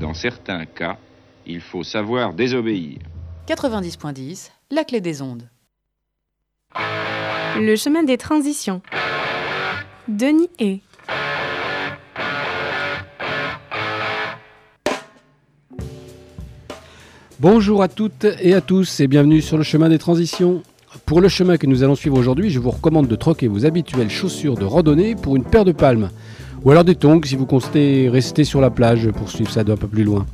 Dans certains cas, il faut savoir désobéir. 90.10, la clé des ondes. Le chemin des transitions. Denis et Bonjour à toutes et à tous et bienvenue sur le chemin des transitions. Pour le chemin que nous allons suivre aujourd'hui, je vous recommande de troquer vos habituelles chaussures de randonnée pour une paire de palmes. Ou alors des tongs si vous comptez rester sur la plage pour suivre ça d'un peu plus loin.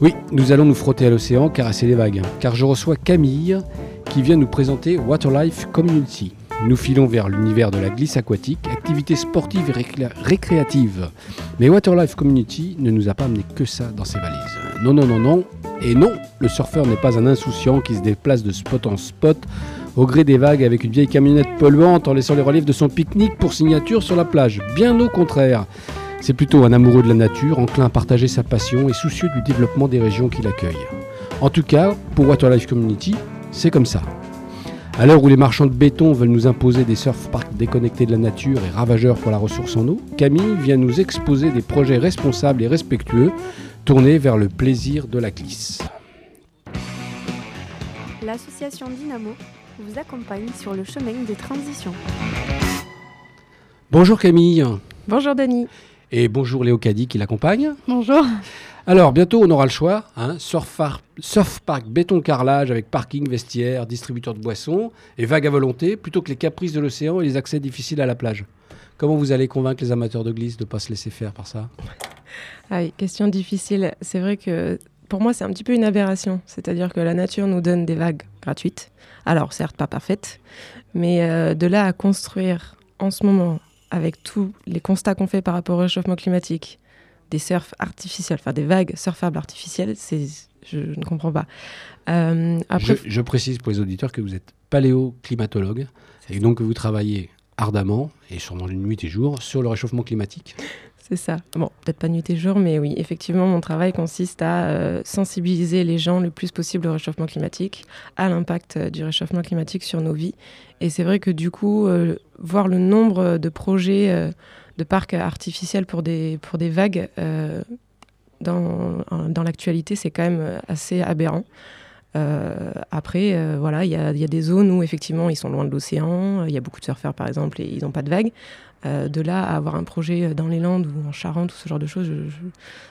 Oui, nous allons nous frotter à l'océan, caresser les vagues. Car je reçois Camille qui vient nous présenter Waterlife Community. Nous filons vers l'univers de la glisse aquatique, activité sportive et récré- récréative. Mais Waterlife Community ne nous a pas amené que ça dans ses valises. Non, non, non, non. Et non, le surfeur n'est pas un insouciant qui se déplace de spot en spot au gré des vagues avec une vieille camionnette polluante en laissant les reliefs de son pique-nique pour signature sur la plage. Bien au contraire. C'est plutôt un amoureux de la nature, enclin à partager sa passion et soucieux du développement des régions qu'il accueille. En tout cas, pour Waterlife Community, c'est comme ça. À l'heure où les marchands de béton veulent nous imposer des surf parks déconnectés de la nature et ravageurs pour la ressource en eau, Camille vient nous exposer des projets responsables et respectueux tournés vers le plaisir de la glisse. l'association Dynamo vous accompagne sur le chemin des transitions. Bonjour Camille Bonjour Denis. et bonjour Léo Caddy qui l'accompagne. Bonjour. Alors bientôt on aura le choix, hein, surf, par- surf park béton carrelage avec parking, vestiaire, distributeur de boissons et vagues à volonté plutôt que les caprices de l'océan et les accès difficiles à la plage. Comment vous allez convaincre les amateurs de glisse de ne pas se laisser faire par ça? Ah oui, question difficile. C'est vrai que pour moi, c'est un petit peu une aberration. C'est-à-dire que la nature nous donne des vagues gratuites. Alors, certes, pas parfaites, mais euh, de là à construire en ce moment, avec tous les constats qu'on fait par rapport au réchauffement climatique, des surfs artificiels, enfin des vagues surfables artificielles, c'est, je, ne comprends pas. Euh, après, je, je précise pour les auditeurs que vous êtes paléoclimatologue et donc que vous travaillez ardemment et sûrement une nuit et jour sur le réchauffement climatique. C'est ça. Bon, peut-être pas nuit et jour, mais oui, effectivement, mon travail consiste à euh, sensibiliser les gens le plus possible au réchauffement climatique, à l'impact euh, du réchauffement climatique sur nos vies. Et c'est vrai que du coup, euh, voir le nombre de projets de parcs artificiels pour des, pour des vagues dans, dans l'actualité, c'est quand même assez aberrant. Après, voilà, il y y a des zones où effectivement ils sont loin de l'océan. Il y a beaucoup de surfeurs par exemple et ils n'ont pas de vagues. Euh, de là à avoir un projet dans les Landes ou en Charente ou ce genre de choses,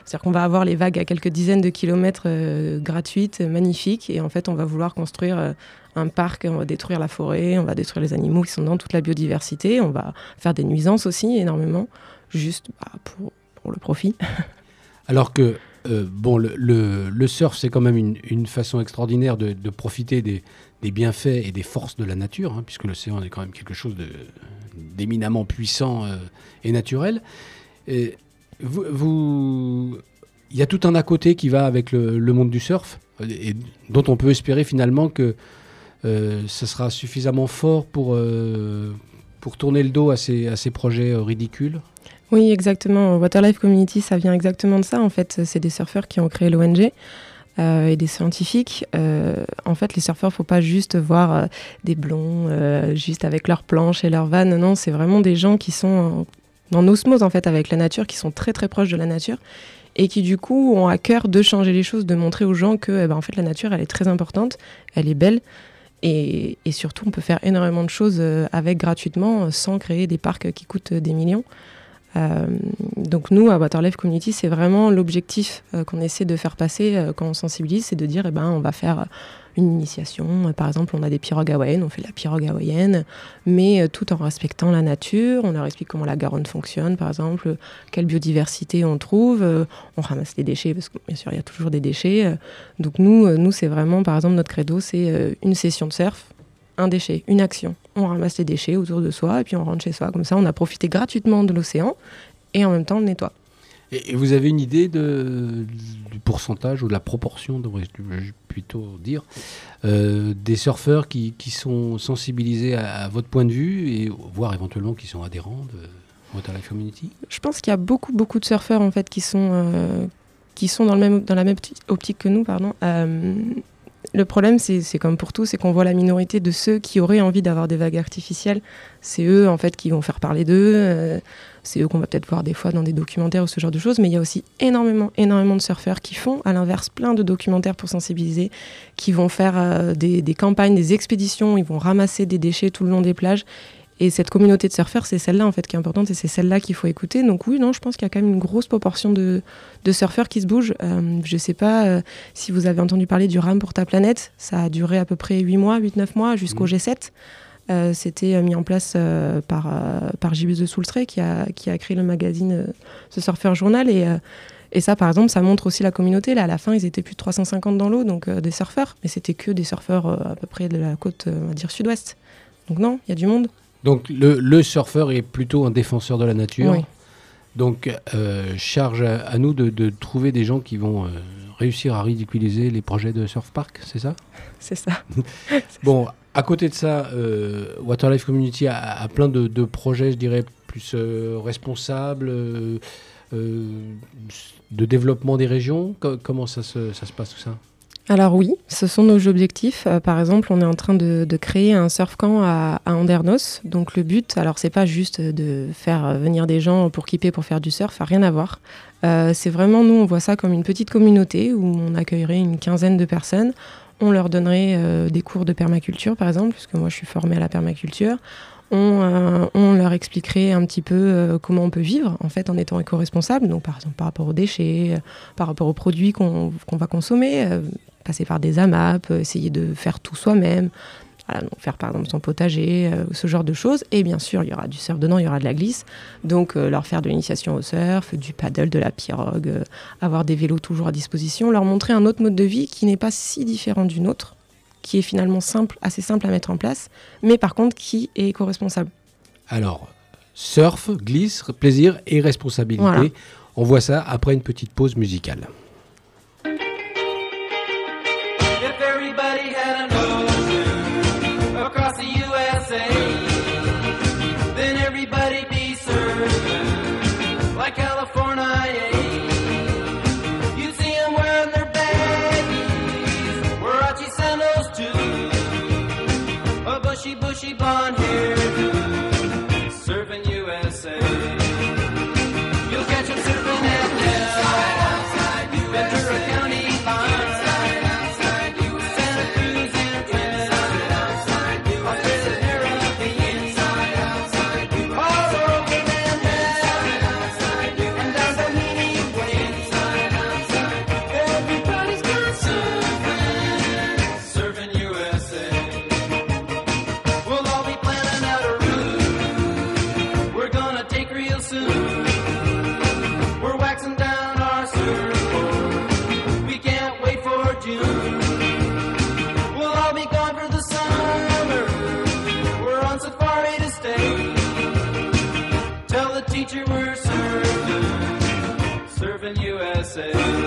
c'est-à-dire qu'on va avoir les vagues à quelques dizaines de kilomètres euh, gratuites, magnifiques, et en fait on va vouloir construire euh, un parc, on va détruire la forêt, on va détruire les animaux qui sont dans toute la biodiversité, on va faire des nuisances aussi énormément, juste bah, pour, pour le profit. Alors que euh, bon, le, le- surf, c'est quand même une, façon extraordinaire de profiter des, des bienfaits et des forces de la nature, hein, puisque l'océan est quand même quelque chose d'éminemment puissant euh, et naturel. Il y a tout un à côté qui va avec le, monde du surf, euh, et dont on peut espérer finalement que euh, ça sera suffisamment fort pour, euh, pour tourner le dos à ces, à ces projets euh, ridicules. Oui, exactement. Waterlife Community, ça vient exactement de ça. En fait, c'est des surfeurs qui ont créé l'ONG. Euh, et des scientifiques. Euh, en fait, les surfeurs, faut pas juste voir euh, des blonds juste avec leurs planches et leurs vannes. Non, c'est vraiment des gens qui sont en, en en fait avec la nature, qui sont très très proches de la nature et qui du coup ont à cœur de changer les choses, de montrer aux gens que eh ben, en fait la nature elle est très importante, elle est belle et, surtout on peut faire énormément de choses avec gratuitement sans créer des parcs qui coûtent des millions. Euh, donc nous, à Waterlife Community, c'est vraiment l'objectif euh, qu'on essaie de faire passer euh, quand on sensibilise, c'est de dire, eh ben, on va faire une initiation. Par exemple, on a des pirogues hawaïennes, on fait la pirogue hawaïenne, mais tout en respectant la nature. On leur explique comment la Garonne fonctionne, par exemple, quelle biodiversité on trouve. On ramasse les déchets, parce que bien sûr, il y a toujours des déchets. Donc nous, nous c'est vraiment, par exemple, notre credo, c'est une session de surf, un déchet, une action. On ramasse les déchets autour de soi et puis on rentre chez soi. Comme ça, on a profité gratuitement de l'océan et en même temps on nettoie. Et, vous avez une idée de, du pourcentage ou de la proportion, devrais-je plutôt dire, euh, des surfeurs qui, qui sont sensibilisés à, à votre point de vue et voire éventuellement qui sont adhérents de Waterlife Community? Je pense qu'il y a beaucoup, beaucoup de surfeurs en fait qui sont, euh, qui sont dans, le même, dans la même opti- optique que nous. Pardon. Euh, le problème, c'est comme pour tout, c'est qu'on voit la minorité de ceux qui auraient envie d'avoir des vagues artificielles. C'est eux, en fait, qui vont faire parler d'eux. Euh, c'est eux qu'on va peut-être voir des fois dans des documentaires ou ce genre de choses, mais il y a aussi énormément, énormément de surfeurs qui font, à l'inverse, plein de documentaires pour sensibiliser, qui vont faire euh, des campagnes, des expéditions, ils vont ramasser des déchets tout le long des plages et cette communauté de surfeurs, c'est celle-là en fait qui est importante et c'est celle-là qu'il faut écouter. Donc oui, non, je pense qu'il y a quand même une grosse proportion de, de surfeurs qui se bougent. Euh, je ne sais pas euh, si vous avez entendu parler du RAM pour ta planète. Ça a duré à peu près 8 mois, 8-9 mois jusqu'au mmh. G7. Euh, c'était mis en place par, par de Soultray qui a, qui a créé le magazine ce Surfer Journal. Et, et ça, par exemple, ça montre aussi la communauté. Là, à la fin, ils étaient plus de 350 dans l'eau, donc des surfeurs. Mais c'était que des surfeurs à peu près de la côte, on va dire, sud-ouest. Donc non, il y a du monde. Donc le, surfeur est plutôt un défenseur de la nature. Donc euh, charge à, nous de, trouver des gens qui vont euh, réussir à ridiculiser les projets de surf park, c'est ça? C'est ça. bon, à côté de ça, euh, Waterlife Community a, plein de, projets, je dirais, plus responsables, de développement des régions. comment ça se, ça se passe tout ça? Alors oui, ce sont nos objectifs. Euh, par exemple, on est en train de, créer un surf camp à, Andernos. Donc le but, alors c'est pas juste de faire venir des gens pour kipper, pour faire du surf, rien à voir. Euh, c'est vraiment, nous, on voit ça comme une petite communauté où on accueillerait une quinzaine de personnes. On leur donnerait euh, des cours de permaculture, par exemple, puisque moi je suis formée à la permaculture. On, leur expliquerait un petit peu comment on peut vivre en fait en étant éco-responsable, donc par exemple par rapport aux déchets, par rapport aux produits qu'on va consommer, passer par des AMAP, essayer de faire tout soi-même, faire par exemple son potager, euh, ce genre de choses. Et bien sûr, il y aura du surf dedans, il y aura de la glisse. Donc euh, leur faire de l'initiation au surf, du paddle, de la pirogue, euh, avoir des vélos toujours à disposition, leur montrer un autre mode de vie qui n'est pas si différent du nôtre, qui est finalement simple, assez simple à mettre en place, mais par contre qui est éco-responsable. Alors, surf, glisse, plaisir et responsabilité. On voit ça après une petite pause musicale. say.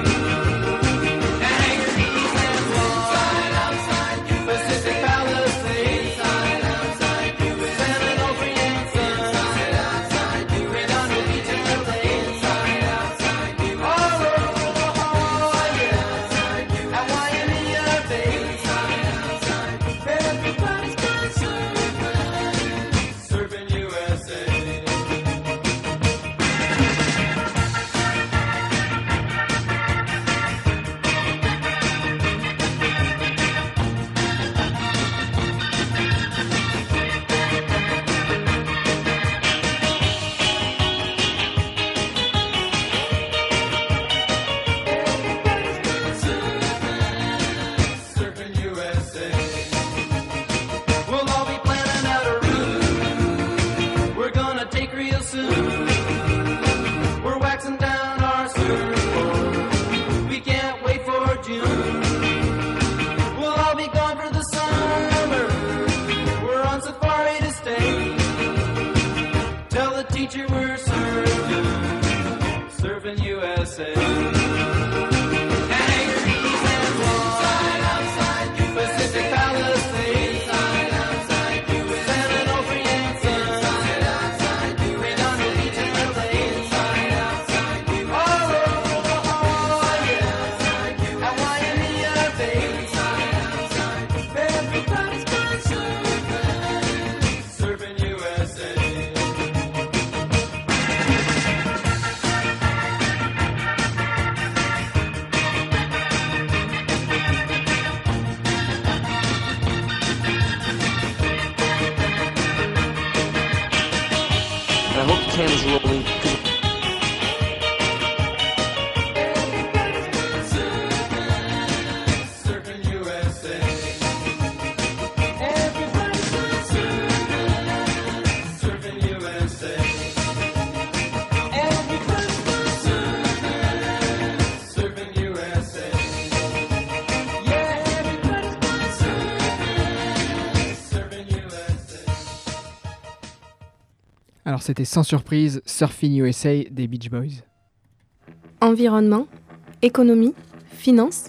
real soon. cameras rolling. C'était sans surprise Surfing USA des Beach Boys. Environnement, économie, finance,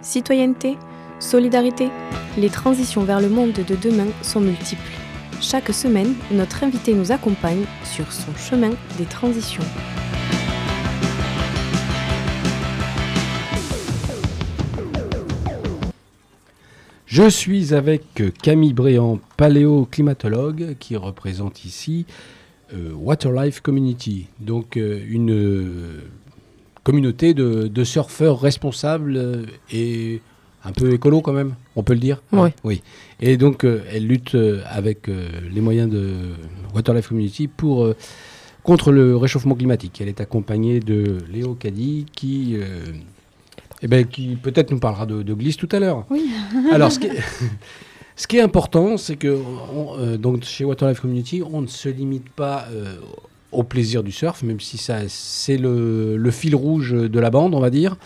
citoyenneté, solidarité, les transitions vers le monde de demain sont multiples. Chaque semaine, notre invité nous accompagne sur son chemin des transitions. Je suis avec Camille Bréant, paléoclimatologue, qui représente ici Waterlife Community, donc euh, une euh, communauté de, de surfeurs responsables euh, et un peu écolo quand même, on peut le dire. Oui. oui. Et donc euh, elle lutte euh, avec euh, les moyens de Waterlife Community pour euh, contre le réchauffement climatique. Elle est accompagnée de Léo Caddy qui euh, eh ben, qui peut-être nous parlera de, de glisse tout à l'heure. Oui. Alors, ce qui est, ce qui est important, c'est que on, euh, donc chez Waterlife Community, on ne se limite pas euh, au plaisir du surf, même si ça c'est le, le fil rouge de la bande, on va dire.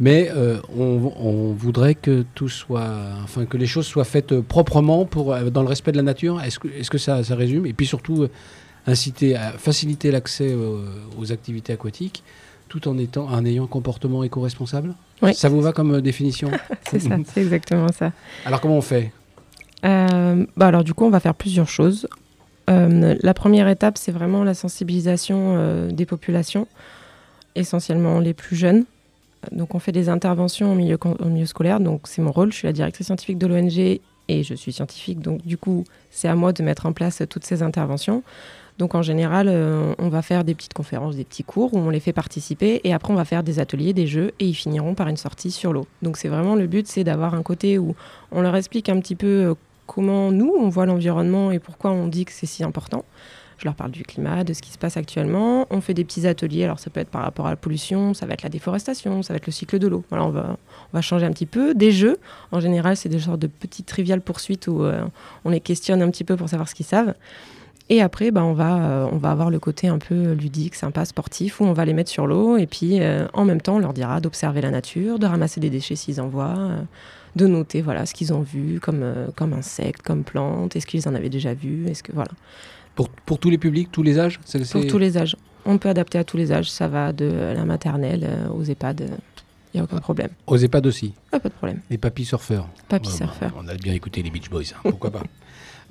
Mais euh, on, on voudrait que tout soit, enfin que les choses soient faites proprement pour dans le respect de la nature. Est-ce que, est-ce que ça, ça résume? Et puis surtout inciter à faciliter l'accès aux, aux activités aquatiques, tout en étant en ayant un comportement éco-responsable? Oui. Ça vous va comme définition? C'est ça, c'est exactement ça. Alors comment on fait? Euh, bah alors du coup, on va faire plusieurs choses. Euh, la première étape, c'est vraiment la sensibilisation euh, des populations, essentiellement les plus jeunes. Donc on fait des interventions au milieu, au milieu scolaire, donc c'est mon rôle, je suis la directrice scientifique de l'ONG et je suis scientifique, donc du coup c'est à moi de mettre en place toutes ces interventions. Donc en général, on va faire des petites conférences, des petits cours où on les fait participer et après on va faire des ateliers, des jeux et ils finiront par une sortie sur l'eau. Donc c'est vraiment le but, c'est d'avoir un côté où on leur explique un petit peu comment nous on voit l'environnement et pourquoi on dit que c'est si important. Je leur parle du climat, de ce qui se passe actuellement. On fait des petits ateliers, alors ça peut être par rapport à la pollution, ça va être la déforestation, ça va être le cycle de l'eau. Voilà, on va, on va changer un petit peu. Des jeux, en général, c'est des sortes de petites triviales poursuites où euh, on les questionne un petit peu pour savoir ce qu'ils savent. Et après, bah, on, va, euh, on va avoir le côté un peu ludique, sympa, sportif, où on va les mettre sur l'eau. Et puis, euh, en même temps, on leur dira d'observer la nature, de ramasser des déchets s'ils en voient, euh, de noter voilà, ce qu'ils ont vu comme, euh, comme insectes, comme plantes, est-ce qu'ils en avaient déjà vu, est-ce que voilà. pour, pour tous les publics, tous les âges C'est- Pour tous les âges. On peut adapter à tous les âges. Ça va de la maternelle euh, aux EHPAD. Il n'y a aucun problème. Aux EHPAD aussi, Ah, pas de problème. les papis surfeurs. Papy Ouais, surfeur. bah, on a bien écouté les Beach Boys, hein, pourquoi pas.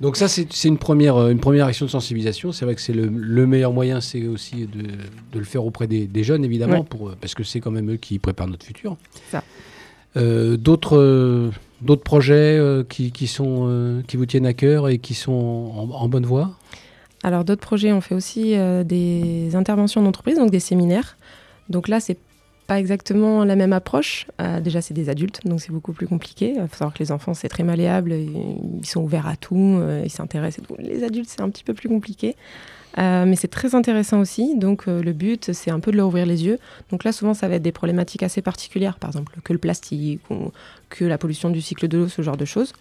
Donc ça, c'est une première, euh, une première action de sensibilisation. C'est vrai que c'est le, le meilleur moyen, c'est aussi de, de le faire auprès des, des jeunes, évidemment, Ouais. pour, euh, parce que c'est quand même eux qui préparent notre futur. Ça. Euh, D'autres euh, d'autres projets euh, qui, qui, sont, qui vous tiennent à cœur et qui sont en, en bonne voie? Alors, d'autres projets, on fait aussi des interventions d'entreprise, donc des séminaires. Donc là, c'est pas exactement la même approche. Euh, déjà, c'est des adultes, donc c'est beaucoup plus compliqué. Il faut savoir que les enfants, c'est très malléable. Ils sont ouverts à tout, euh, ils s'intéressent. Les adultes, c'est un petit peu plus compliqué. Euh, mais c'est très intéressant aussi. Donc, le but, c'est un peu de leur ouvrir les yeux. Donc là, souvent, ça va être des problématiques assez particulières. Par exemple, que le plastique ou que la pollution du cycle de l'eau, ce genre de choses.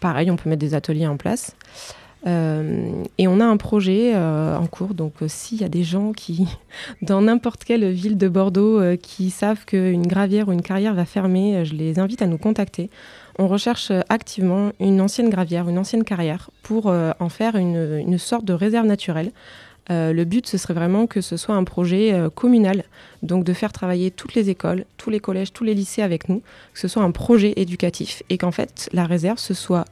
Pareil, on peut mettre des ateliers en place. Euh, et on a un projet euh, en cours, donc euh, s'il y a des gens qui, dans n'importe quelle ville de Bordeaux, qui savent qu'une gravière ou une carrière va fermer, je les invite à nous contacter. On recherche activement une ancienne gravière, une ancienne carrière, pour en faire une, une sorte de réserve naturelle. Le but, ce serait vraiment que ce soit un projet communal, donc de faire travailler toutes les écoles, tous les collèges, tous les lycées avec nous, que ce soit un projet éducatif et qu'en fait, la réserve, ce soit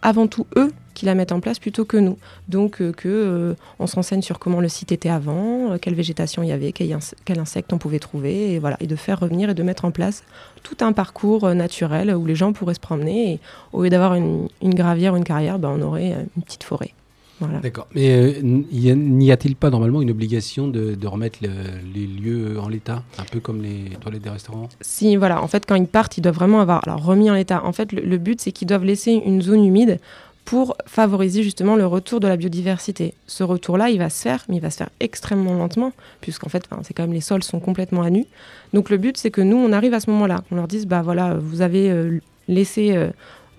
avant tout eux qui la mettent en place plutôt que nous. Donc euh, que euh, on se renseigne sur comment le site était avant, euh, quelle végétation il y avait, quel, quel insecte on pouvait trouver, et voilà, et de faire revenir et de mettre en place tout un parcours euh, naturel où les gens pourraient se promener. Et au lieu d'avoir une, une gravière ou une carrière, ben, on aurait euh, une petite forêt. Voilà. D'accord. Mais n'y a-t-il pas normalement une obligation de, de remettre le- les lieux en l'état, un peu comme les toilettes des restaurants? Si, voilà, en fait, quand ils partent, ils doivent vraiment avoir alors, remis en état. En fait, le, le but, c'est qu'ils doivent laisser une zone humide pour favoriser justement le retour de la biodiversité. Ce retour-là, il va se faire, mais il va se faire extrêmement lentement, puisqu'en fait, c'est quand même les sols sont complètement à nu. Donc le but, c'est que nous, on arrive à ce moment-là, on leur dise, bah voilà, vous avez euh, laissé euh,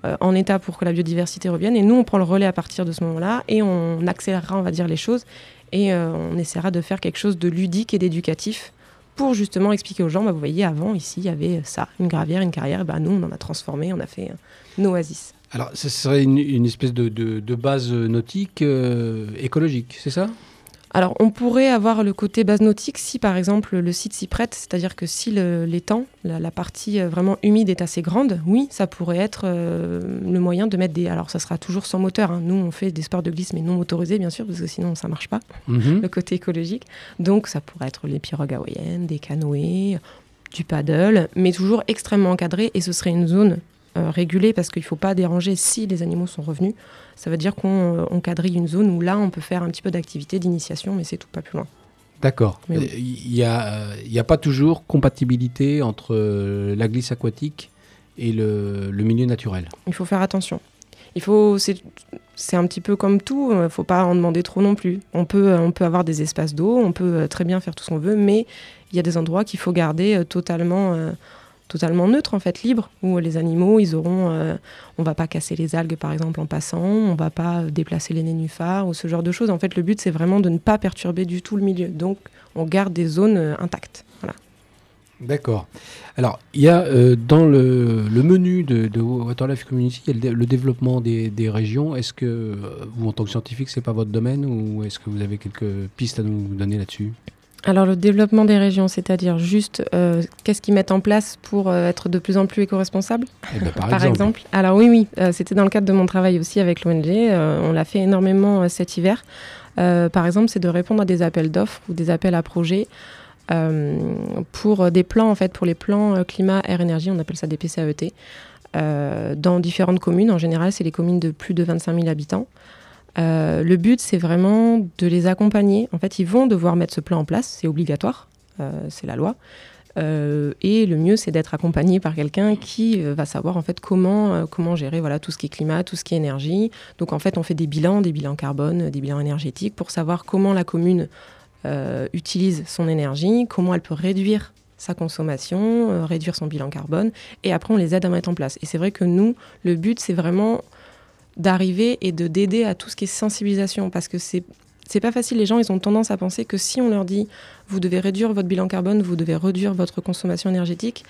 euh, en état pour que la biodiversité revienne, et nous, on prend le relais à partir de ce moment-là, et on accélérera, on va dire, les choses, et on essaiera de faire quelque chose de ludique et d'éducatif pour justement expliquer aux gens, bah, vous voyez, avant, ici, il y avait ça, une gravière, une carrière, bah, nous, on en a transformé, on a fait une oasis. Alors, ce serait une, une espèce de, de- de base nautique euh, écologique, c'est ça? Alors, on pourrait avoir le côté base nautique si, par exemple, le site s'y prête, c'est-à-dire que si l'étang, la, la, partie euh, vraiment humide est assez grande, oui, ça pourrait être euh, le moyen de mettre des. Alors, ça sera toujours sans moteur. Hein. Nous, on fait des sports de glisse, mais non motorisés, bien sûr, parce que sinon, ça marche pas, Mhm. le côté écologique. Donc, ça pourrait être les pirogues hawaïennes, des canoës, du paddle, mais toujours extrêmement encadré, et ce serait une zone euh, régulée parce qu'il ne faut pas déranger si les animaux sont revenus. Ça veut dire qu'on euh, on quadrille une zone où là, on peut faire un petit peu d'activité d'initiation, mais c'est tout, pas plus loin. D'accord. Oui. Euh, Il n'y a, euh, il y a pas toujours compatibilité entre euh, la glisse aquatique et le, le milieu naturel. Il faut faire attention. Il faut, c'est, c'est un petit peu comme tout. Il ne faut pas en demander trop non plus. On peut, euh, on peut avoir des espaces d'eau, on peut euh, très bien faire tout ce qu'on veut, mais il y a des endroits qu'il faut garder euh, totalement, euh, totalement neutres en fait, libres, où les animaux, ils auront, euh, on va pas casser les algues par exemple en passant, on va pas déplacer les nénuphars ou ce genre de choses. En fait, le but c'est vraiment de ne pas perturber du tout le milieu. Donc, on garde des zones euh, intactes. Voilà. D'accord. Alors, il y a euh, dans le, le menu de, Waterlife Community, y a le développement des, des régions. Est-ce que euh, vous, en tant que scientifique, c'est pas votre domaine ou est-ce que vous avez quelques pistes à nous donner là-dessus? Alors le développement des régions, c'est-à-dire juste euh, qu'est-ce qu'ils mettent en place pour euh, être de plus en plus éco-responsables? Eh ben, par, par, exemple. exemple. Alors oui, oui, euh, c'était dans le cadre de mon travail aussi avec l'ONG. on l'a fait énormément cet hiver. Par exemple, c'est de répondre à des appels d'offres ou des appels à projets pour des plans, en fait, pour les plans climat, air, énergie, on appelle ça des PCAET, dans différentes communes. En général, c'est les communes de plus de 25 000 habitants. Euh, le but, c'est vraiment de les accompagner. En fait, ils vont devoir mettre ce plan en place, c'est obligatoire, euh, c'est la loi. Euh, et le mieux, c'est d'être accompagné par quelqu'un qui va savoir en fait comment comment gérer voilà tout ce qui est climat, tout ce qui est énergie. Donc en fait, on fait des bilans, des bilans carbone, des bilans énergétiques pour savoir comment la commune utilise son énergie, comment elle peut réduire sa consommation, réduire son bilan carbone, et après on les aide à mettre en place. Et c'est vrai que nous, le but, c'est vraiment d'arriver et de d'aider à tout ce qui est sensibilisation, parce que c'est c'est pas facile. Les gens, ils ont tendance à penser que si on leur dit vous devez réduire votre bilan carbone, vous devez réduire votre consommation énergétique,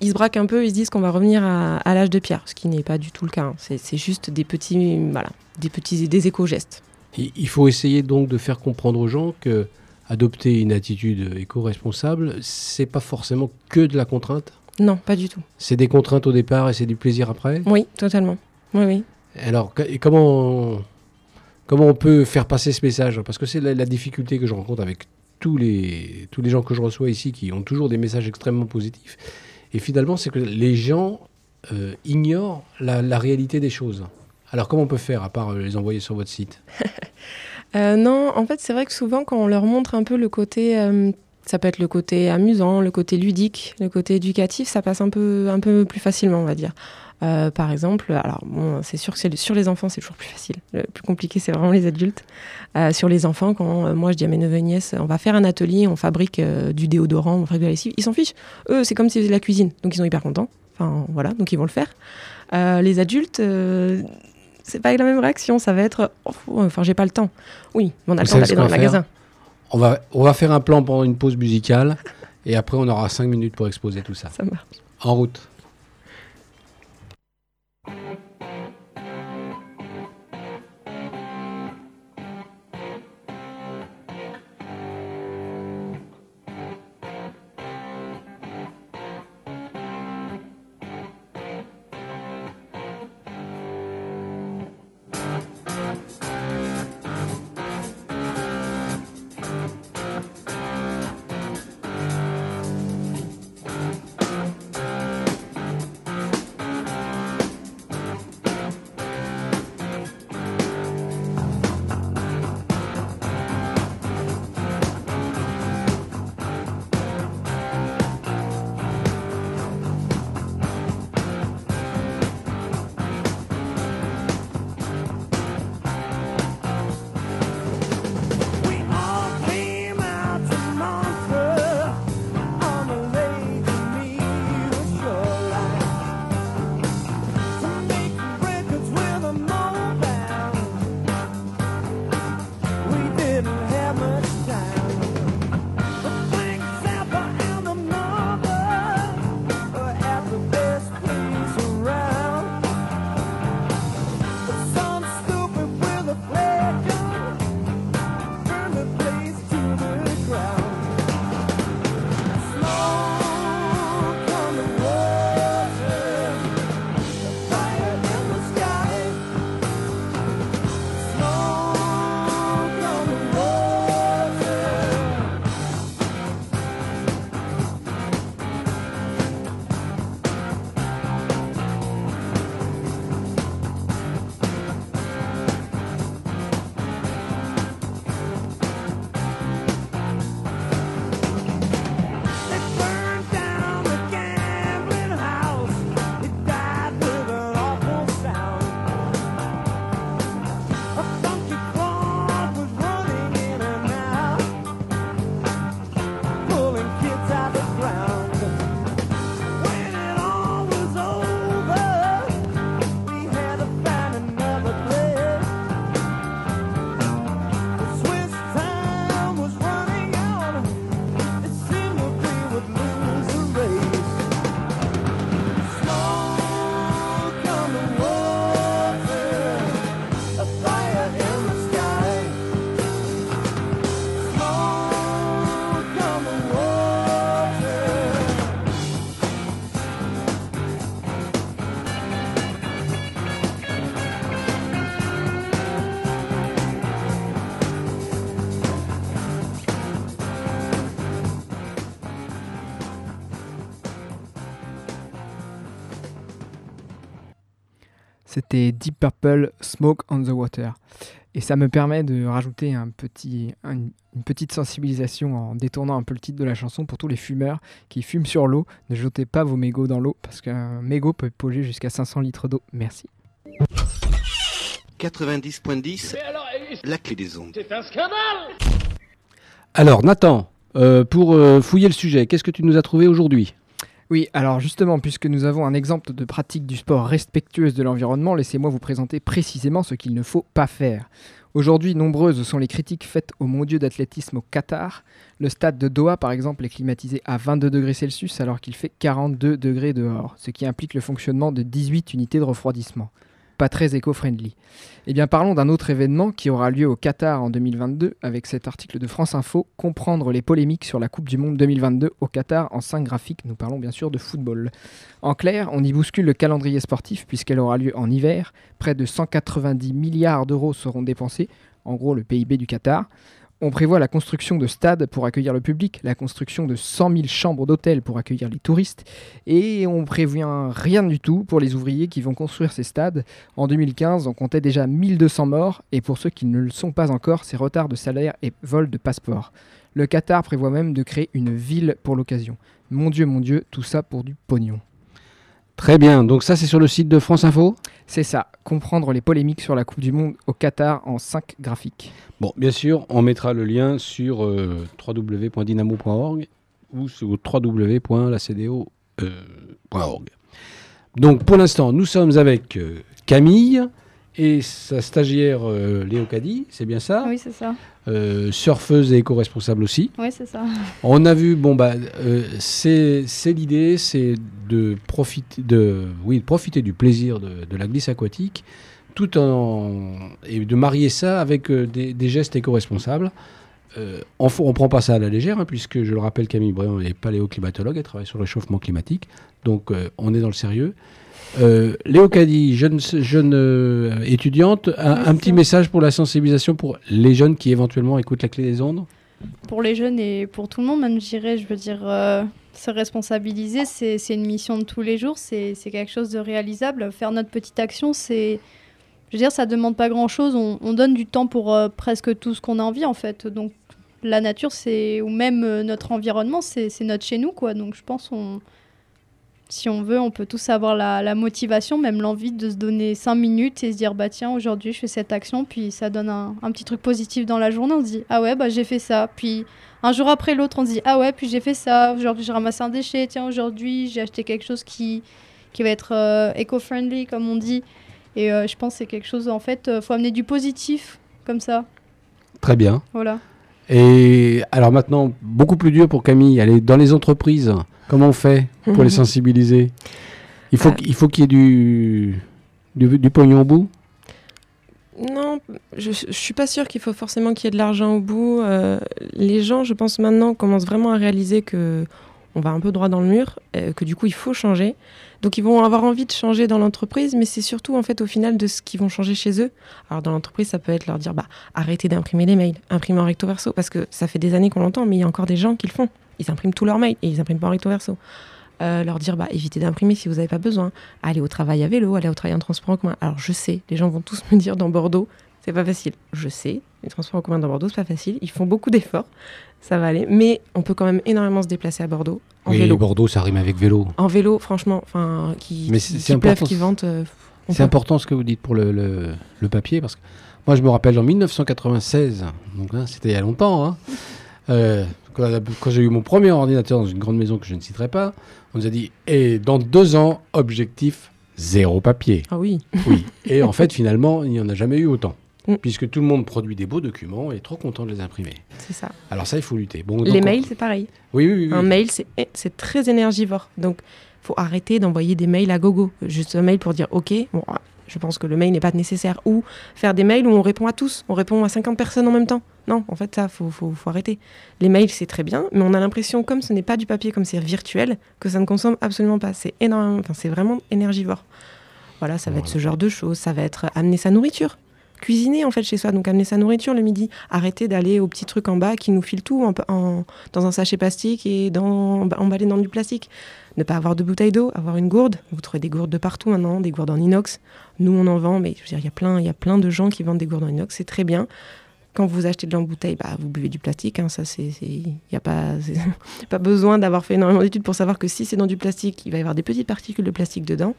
ils se braquent un peu, ils se disent qu'on va revenir à, à l'âge de pierre, ce qui n'est pas du tout le cas. hein. C'est juste des petits, voilà, des petits, des éco-gestes. Il il faut essayer donc de faire comprendre aux gens que adopter une attitude éco-responsable, c'est pas forcément que de la contrainte? Non, pas du tout. C'est des contraintes au départ et c'est du plaisir après? Oui, totalement. Oui, oui. Alors, comment, comment on peut faire passer ce message? Parce que c'est la, difficulté que je rencontre avec tous les, tous les gens que je reçois ici qui ont toujours des messages extrêmement positifs. Et finalement, c'est que les gens euh, ignorent la, réalité des choses. Alors, comment on peut faire à part euh, les envoyer sur votre site? Euh, non, en fait, c'est vrai que souvent, quand on leur montre un peu le côté, ça peut être le côté amusant, le côté ludique, le côté éducatif, ça passe un peu, un peu plus facilement, on va dire. Euh, par exemple, alors bon, c'est sûr que c'est- sur les enfants, c'est toujours plus facile. Le plus compliqué, c'est vraiment les adultes. Euh, sur les enfants, quand euh, moi je dis à mes neveux et nièces, on va faire un atelier, on fabrique du déodorant, on fabrique de la lessive, ils s'en fichent. Eux, c'est comme s'ils faisaient de la cuisine, donc ils sont hyper contents. Enfin, voilà, donc ils vont le faire. Les adultes, c'est pas la même réaction, ça va être, oh, enfin, j'ai pas le temps. Oui, mais on a Vous le temps d'aller dans le magasin. on va, on va faire un plan pendant une pause musicale et après, on aura 5 minutes pour exposer tout ça. Ça marche. En route. C'était Deep Purple Smoke on the Water. Et ça me permet de rajouter un petit, un- une petite sensibilisation en détournant un peu le titre de la chanson pour tous les fumeurs qui fument sur l'eau. Ne jetez pas vos mégots dans l'eau parce qu'un mégot peut polluer jusqu'à 500 litres d'eau. Merci. 90.10, la clé des ondes. Alors, Nathan, euh, pour euh, fouiller le sujet, qu'est-ce que tu nous as trouvé aujourd'hui? Oui, alors justement, puisque nous avons un exemple de pratique du sport respectueuse de l'environnement, laissez-moi vous présenter précisément ce qu'il ne faut pas faire. Aujourd'hui, nombreuses sont les critiques faites au mondiaux d'athlétisme au Qatar. Le stade de Doha, par exemple, est climatisé à 22 degrés Celsius alors qu'il fait 42 degrés dehors, ce qui implique le fonctionnement de 18 unités de refroidissement. Pas très éco-friendly. Eh bien, parlons d'un autre événement qui aura lieu au Qatar en 2022 avec cet article de France Info, Comprendre les polémiques sur la Coupe du Monde 2022 au Qatar en 5 graphiques. Nous parlons bien sûr de football. En clair, on y bouscule le calendrier sportif puisqu'elle aura lieu en hiver. Près de 190 milliards d'euros seront dépensés, en gros le PIB du Qatar. On prévoit la construction de stades pour accueillir le public, la construction de 100 000 chambres d'hôtel pour accueillir les touristes, et on prévoit rien du tout pour les ouvriers qui vont construire ces stades. En 2015, on comptait déjà 1200 morts, et pour ceux qui ne le sont pas encore, c'est retard de salaire et vol de passeport. Le Qatar prévoit même de créer une ville pour l'occasion. Mon Dieu, mon Dieu, tout ça pour du pognon. Très bien, donc ça c'est sur le site de France Info C'est ça, comprendre les polémiques sur la Coupe du Monde au Qatar en 5 graphiques. Bon, bien sûr, on mettra le lien sur euh, www.dynamo.org ou sur www.lacdo.org. Donc pour l'instant, nous sommes avec euh, Camille et sa stagiaire euh, Léo Caddy, c'est bien ça Oui, c'est ça. Euh, Surfeuse et éco-responsable aussi. Oui, c'est ça. On a vu, bon bah, euh, c'est l'idée, c'est de profiter, de, oui, de profiter du plaisir de, de la glisse aquatique, tout en et de marier ça avec des, des gestes éco-responsables. On ne prend pas ça à la légère, hein, puisque je le rappelle, Camille Bréant est paléoclimatologue, elle travaille sur le réchauffement climatique, donc on est dans le sérieux. Euh, Léo Caddy, jeune, jeune euh, étudiante, un, petit message pour la sensibilisation pour les jeunes qui éventuellement écoutent la clé des ondes Pour les jeunes et pour tout le monde, même, je dirais, je veux dire, euh, se responsabiliser, c'est une mission de tous les jours, c'est quelque chose de réalisable. Faire notre petite action, c'est. Je veux dire, ça demande pas grand chose. On, on donne du temps pour euh, presque tout ce qu'on a envie, en fait. Donc, la nature, c'est. Ou même notre environnement, c'est c'est notre chez nous, quoi. Donc, je pense on. Si on veut, on peut tous avoir la, la motivation, même l'envie de se donner cinq minutes et se dire bah tiens aujourd'hui je fais cette action, puis ça donne un, un petit truc positif dans la journée. On se dit ah ouais bah j'ai fait ça, puis un jour après l'autre on se dit ah ouais puis j'ai fait ça. Aujourd'hui j'ai ramassé un déchet, tiens aujourd'hui j'ai acheté quelque chose qui qui va être euh, eco-friendly comme on dit. Et euh, je pense que c'est quelque chose en fait euh, faut amener du positif comme ça. Très bien. Voilà. Et alors maintenant, beaucoup plus dur pour Camille, elle est dans les entreprises. Comment on fait pour les sensibiliser? Il faut Euh. qu'il faut qu'il y ait du, du, du pognon au bout? Non, je, je suis pas sûre qu'il faut forcément qu'il y ait de l'argent au bout. Euh, les gens, je pense maintenant, commencent vraiment à réaliser que on va un peu droit dans le mur, euh, que du coup il faut changer. Donc ils vont avoir envie de changer dans l'entreprise, mais c'est surtout en fait au final de ce qu'ils vont changer chez eux. Alors dans l'entreprise, ça peut être leur dire bah arrêtez d'imprimer les mails, imprimez en recto verso, parce que ça fait des années qu'on l'entend, mais il y a encore des gens qui le font. Ils impriment tous leurs mails et ils impriment pas en recto verso. Euh, leur dire bah évitez d'imprimer si vous n'avez pas besoin. Allez au travail à vélo, allez au travail en transport en commun. Alors je sais, les gens vont tous me dire dans Bordeaux, c'est pas facile. Je sais, les transports en commun dans Bordeaux, c'est pas facile. Ils font beaucoup d'efforts, ça va aller. Mais on peut quand même énormément se déplacer à Bordeaux en Oui, vélo. Bordeaux, ça rime avec vélo. En vélo, franchement, enfin, qui, Mais qui, qui pleuve, qui vente. euh, C'est important ce que vous dites pour le, le- le papier, parce que moi je me rappelle en 1996, donc là, c'était il y a longtemps, hein, euh, quand, j'ai eu mon premier ordinateur dans une grande maison que je ne citerai pas, on nous a dit, et dans deux ans, objectif zéro papier. Ah oui. Oui. Et en fait, finalement, il n'y en a jamais eu autant. Mm. Puisque tout le monde produit des beaux documents et est trop content de les imprimer. C'est ça. Alors ça, il faut lutter. Bon, Les mails, c'est pareil. Oui, oui, oui. Un mail, c'est c'est très énergivore. Donc, faut arrêter d'envoyer des mails à gogo. Juste un mail pour dire OK. Bon, je pense que le mail n'est pas nécessaire. Ou faire des mails où on répond à tous. On répond à 50 personnes en même temps. Non, en fait, ça, faut, faut, faut arrêter. Les mails, c'est très bien, mais on a l'impression, comme ce n'est pas du papier, comme c'est virtuel, que ça ne consomme absolument pas. C'est énormément, enfin, c'est vraiment énergivore. Voilà, ça va être ce genre de choses. Ça va être amener sa nourriture. Cuisiner en fait chez soi, donc amener sa nourriture le midi. Arrêter d'aller au petit truc en bas qui nous file tout en, dans un sachet plastique et dans, emballé dans du plastique. Ne pas avoir de bouteille d'eau, avoir une gourde. Vous trouvez des gourdes de partout maintenant, des gourdes en inox. Nous, on en vend, mais je veux dire, il y a plein, il y a plein de gens qui vendent des gourdes en inox. C'est très bien. Quand vous achetez de l'embouteille, bah, vous buvez du plastique. Hein, ça, c'est, il n'y a pas, pas besoin d'avoir fait énormément d'études pour savoir que si c'est dans du plastique, il va y avoir des petites particules de plastique dedans.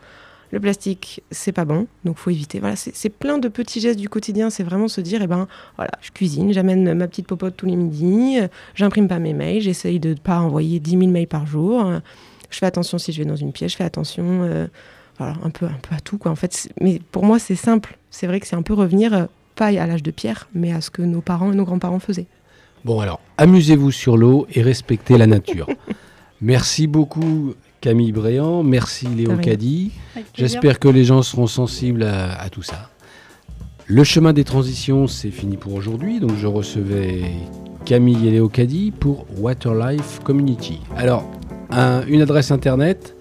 Le plastique, c'est pas bon, donc faut éviter. Voilà, c'est plein de petits gestes du quotidien. C'est vraiment se dire, eh ben, voilà, je cuisine, j'amène ma petite popote tous les midis, j'imprime pas mes mails, j'essaye de ne pas envoyer 10 000 mails par jour. Je fais attention si je vais dans une pièce, je fais attention, euh, voilà, un peu, un peu à tout, quoi. En fait, mais pour moi, c'est simple. C'est vrai que c'est un peu revenir, euh, pas à l'âge de pierre, mais à ce que nos parents et nos grands-parents faisaient. Bon, alors, amusez-vous sur l'eau et respectez la nature. Merci beaucoup, Camille Bréant. Merci Léo Caddy. J'espère que les gens seront sensibles à, tout ça. Le chemin des transitions, c'est fini pour aujourd'hui. Donc je recevais Camille et Léo Caddy pour Waterlife Community. Alors, une adresse internet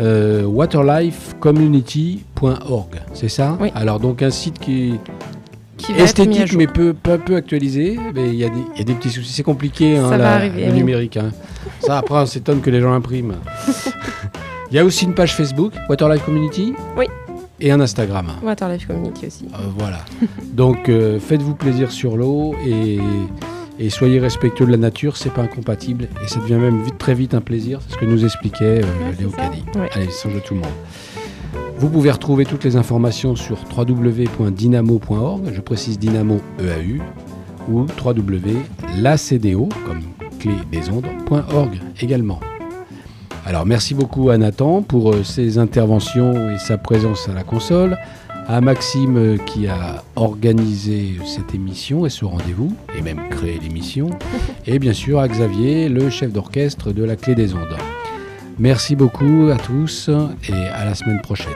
euh, waterlifecommunity.org, c'est ça? Oui. Alors donc un site qui est esthétique mais peu, peu, peu actualisé. Mais il y, a des petits soucis, c'est compliqué hein, le numérique. Hein. Ça après on s'étonne que les gens impriment. Il y a aussi une page Facebook, Waterlife Community. Oui. Et un Instagram. Waterlife Community aussi. Euh, voilà. Donc euh, faites-vous plaisir sur l'eau et, soyez respectueux de la nature, c'est pas incompatible et ça devient même vite, très vite un plaisir, c'est ce que nous expliquait euh, Léo Caddy. Allez, sans jeu tout le monde. Vous pouvez retrouver toutes les informations sur www.dynamo.org, je précise Dynamo EAU, ou www.lacdo, comme clé des ondes.org également. Alors merci beaucoup à Nathan pour euh, ses interventions et sa présence à la console, à Maxime euh, qui a organisé cette émission et ce rendez-vous, et même créé l'émission, et bien sûr à Xavier, le chef d'orchestre de la Clé des Ondes. Merci beaucoup à tous et à la semaine prochaine.